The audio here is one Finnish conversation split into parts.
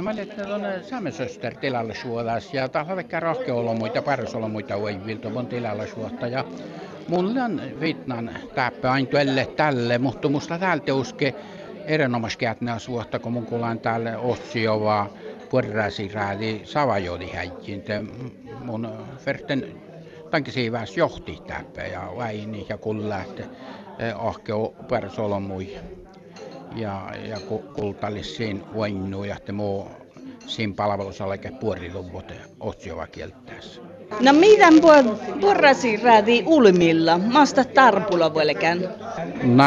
No mä olin tuonne Saamesöster tilalla suodas ja tahla vaikka rohkeolo muita, parasolo muita uivilta mun tilalla suotta. Ja mulla on vitnan täppä aina tälle tälle, mutta musta täältä uske erinomaiskätnä suotta, kun mun kuulan täällä Otsio vaan puolräsi räädi savajodi häijin. Mun verten tankisiiväs johti täppä ja väini ja kulla, että ahkeo persolomui ja, ja kultallisiin voinnu ja muu siinä palvelussa oleke puoriluvut otsiova kieltäessä. No miten porrasi räädi ulmilla? Maasta tarpulla velkään? No,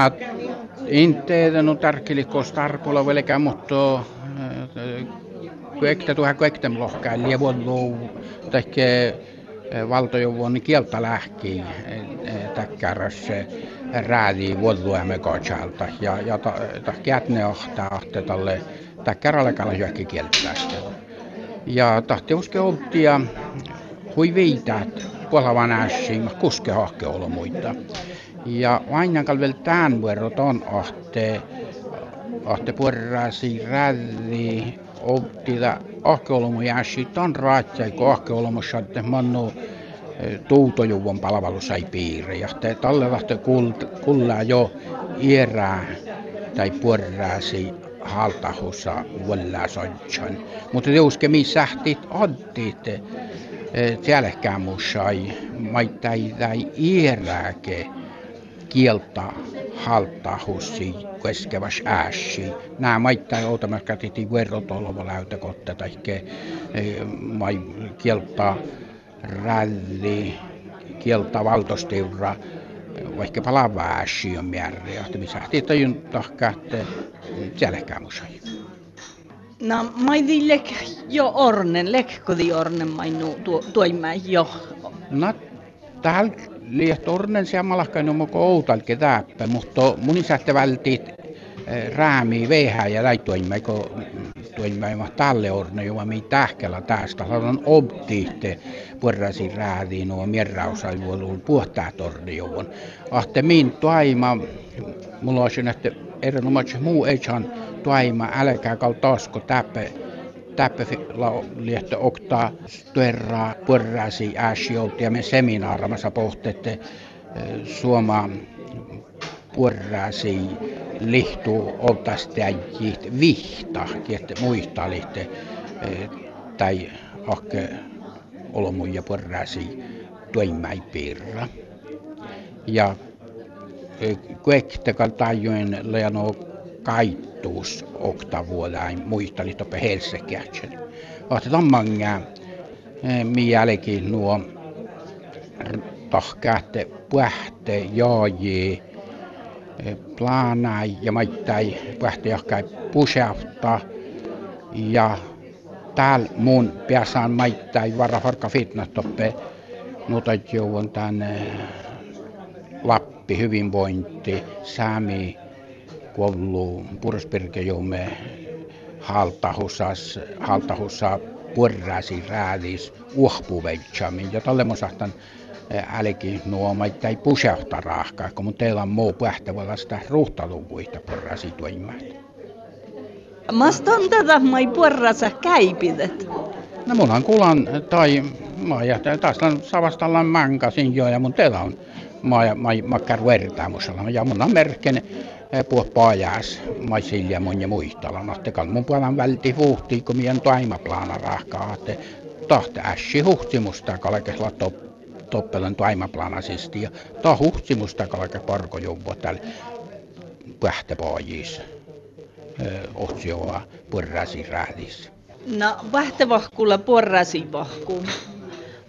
inte no tarkkilikos tarpulla velkään, mutta kuekta tuohon kuektem lohkaan lievon tekee valtojovuon kieltä lähki täkkärässä räädi vuodluemme kotsalta ja, ja ta, ta kätne ohtaa ahte talle täkkärallekalla hyökki kieltästä. Ja tahti uske oltia hui viitaat puolavan ässiin, kuske hahke olla muita. Ja vain vielä tämän vuorot on ahte, ahte puolrasi räädi oltila ahkeolomu jäsi ton raatja, kun ahkeolomu saatte mannu tuutojuvon palvelu sai piiri. Ja te talle lähtö kullaa jo ierää tai puorraasi haltahussa vuolla soitsan. Mutta te uske missä sähtit ottit tielekään musai maittai tai ierääke kieltä haltahussi keskevas ääsi. Nämä maittai outamassa titi verrotolva läytäkotta tai mai kieltä ralli, kieltä valtostiura, vaikka palaa väsi on määrä, että missä tahti tahkaa, että tielekään musai. No, mä lek jo ornen, lekkodi ornen mainu tuoimme jo. No, täällä liiat ornen siamalakkain on mukaan outalke täppä, mutta mun isätte vältit räämi veihää ja laittuimme, kun tuimme talle orne, jo mi tähkellä tästä. On optiitte puolrasi räädiin nuo mierrausalvuoluun puhtaa torni jovon. Ahte min tuaima, mulla on että erinomaisesti muu ei tuaima, älkää kal tasko täppä täppä liehto oktaa tuerraa puolrasi äsiolta ja me seminaaramassa pohtette Suoma puolrasi lihtuu oltastäjit vihta, että muista lihte tai ahke olomuja porrasi toimai pirra. Ja kuekta tajuin leano kaittuus oktavuodain muista lihtoppe helsekätsän. Otetaan manga mi jälkeen nuo tahkaatte puhte jaaji planai ja maittai pähtiöhkäi pusefta ja täällä mun pääsään maittai varra harka fitnesstoppe nuutat jouvon tänne Lappi hyvinvointi, Sami, koulu, Purspirkejoume, haltahusas, haltahussa, purrasi, räädis, uhpuveitsamin ja tälle musahtan älki nuoma tai pusehta rahkaa, kun teillä on muu pähtävällä sitä ruhtaluvuita porrasi toimat. Maston tätä mai porrasa käipidet. No mun on kulan tai mä ja taas on savastalla mankasin jo ja mun teillä on mä mä makkar vertaamusella ja mun on merkken puh pajas mä silja mun ja muistalla no te mun puolan välti huhti kun mien toimaplana rahkaa tahti ässi huhtimusta kalkesla top toppelen taimaplanasesti ja ta huhtimusta kalke parko juvvo täällä pähtäpaajissa otsioa purrasi rähdis. No, pähtävahkulla porrasi vahku.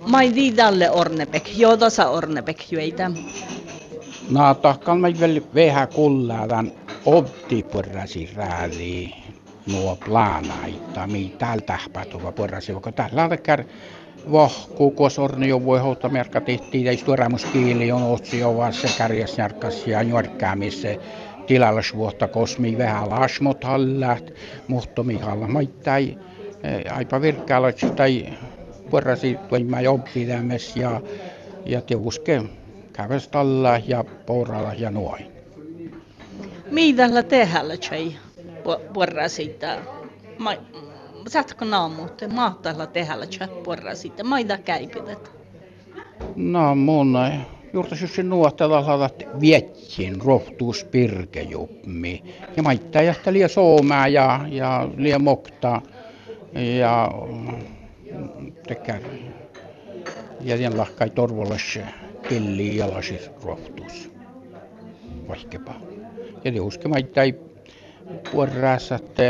Mai didalle ornepek, jodosa ornepek jueita. No, tahkan mä vielä vähän kullaadan opti purrasi rähdi nuo planaita, mi täällä tähpätuva porrasi, vaikka täällä kun sorni jo voi hoitaa. Merkka tehtiin, ei tuoremuskiili on otsi jo vaan se kärjäs järkäs ja nuorkkäämissä tilalla vuotta kosmi. Vähän lasmot hallat, mutta mihalla maittai aipa virkkaalla tai porrasi toimaa jobbilämmes ja, ja teuske käves talla ja pouralla ja noin. Mitä tehdään, porrasi, saatko naamuutta mahtalla tehdä chappuarra sitten maida käypytet. No mun juurta syssy nuotella halat viettiin rohtuus pirkejupmi. Ja maittaa jähtä liian soomää ja, ja liian mokta ja tekär. Ja den lahkai torvolas pilli jalasis rohtuus. Vaikkapa. Ja tiuske maittaa puolraassa, että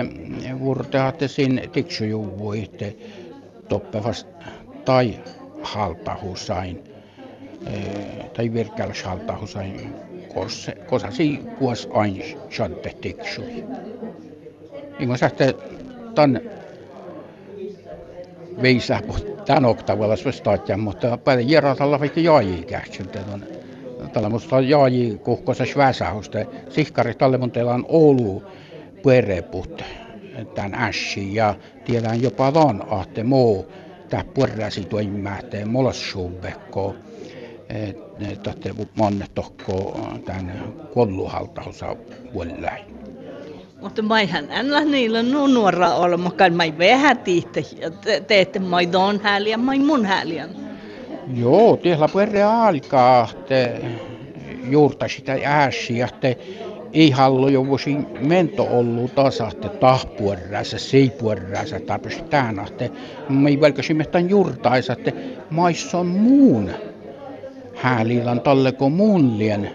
vurteatte sin tiksujuvuitte toppevast tai haltahusain tai virkkäläs haltahusain kosasi kuos ain shantte tiksui. Kuin saatte tämän viisää tämän oktavalla svestaatjan, mutta paljon järjestellä vaikka jaajii kähtsyltä tuonne tällä musta jaaji kuhkosas väsähusta. Sihkari on Oulu puereput tämän ässi ja tiedän jopa vaan ahte muu tää puerräsi toimimähteen molossuubekko tahte monne tohko tämän kolluhaltausa vuollain. Mutta maihan en niillä no nuora olla, mutta mai vähän tiihtä, teette mai don häliä, mai mun häliä. Joo, tiellä puerre alkaa, että juurta sitä äässiä, että ei halua jo vuosi mento ollut tasa, että tahpuorässä, seipuorässä, tarpeeksi tämän, että me ei välkäsimme tämän juurtaisa, että maissa on muun häälilan talle kuin muun lien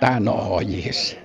tämän ohjis.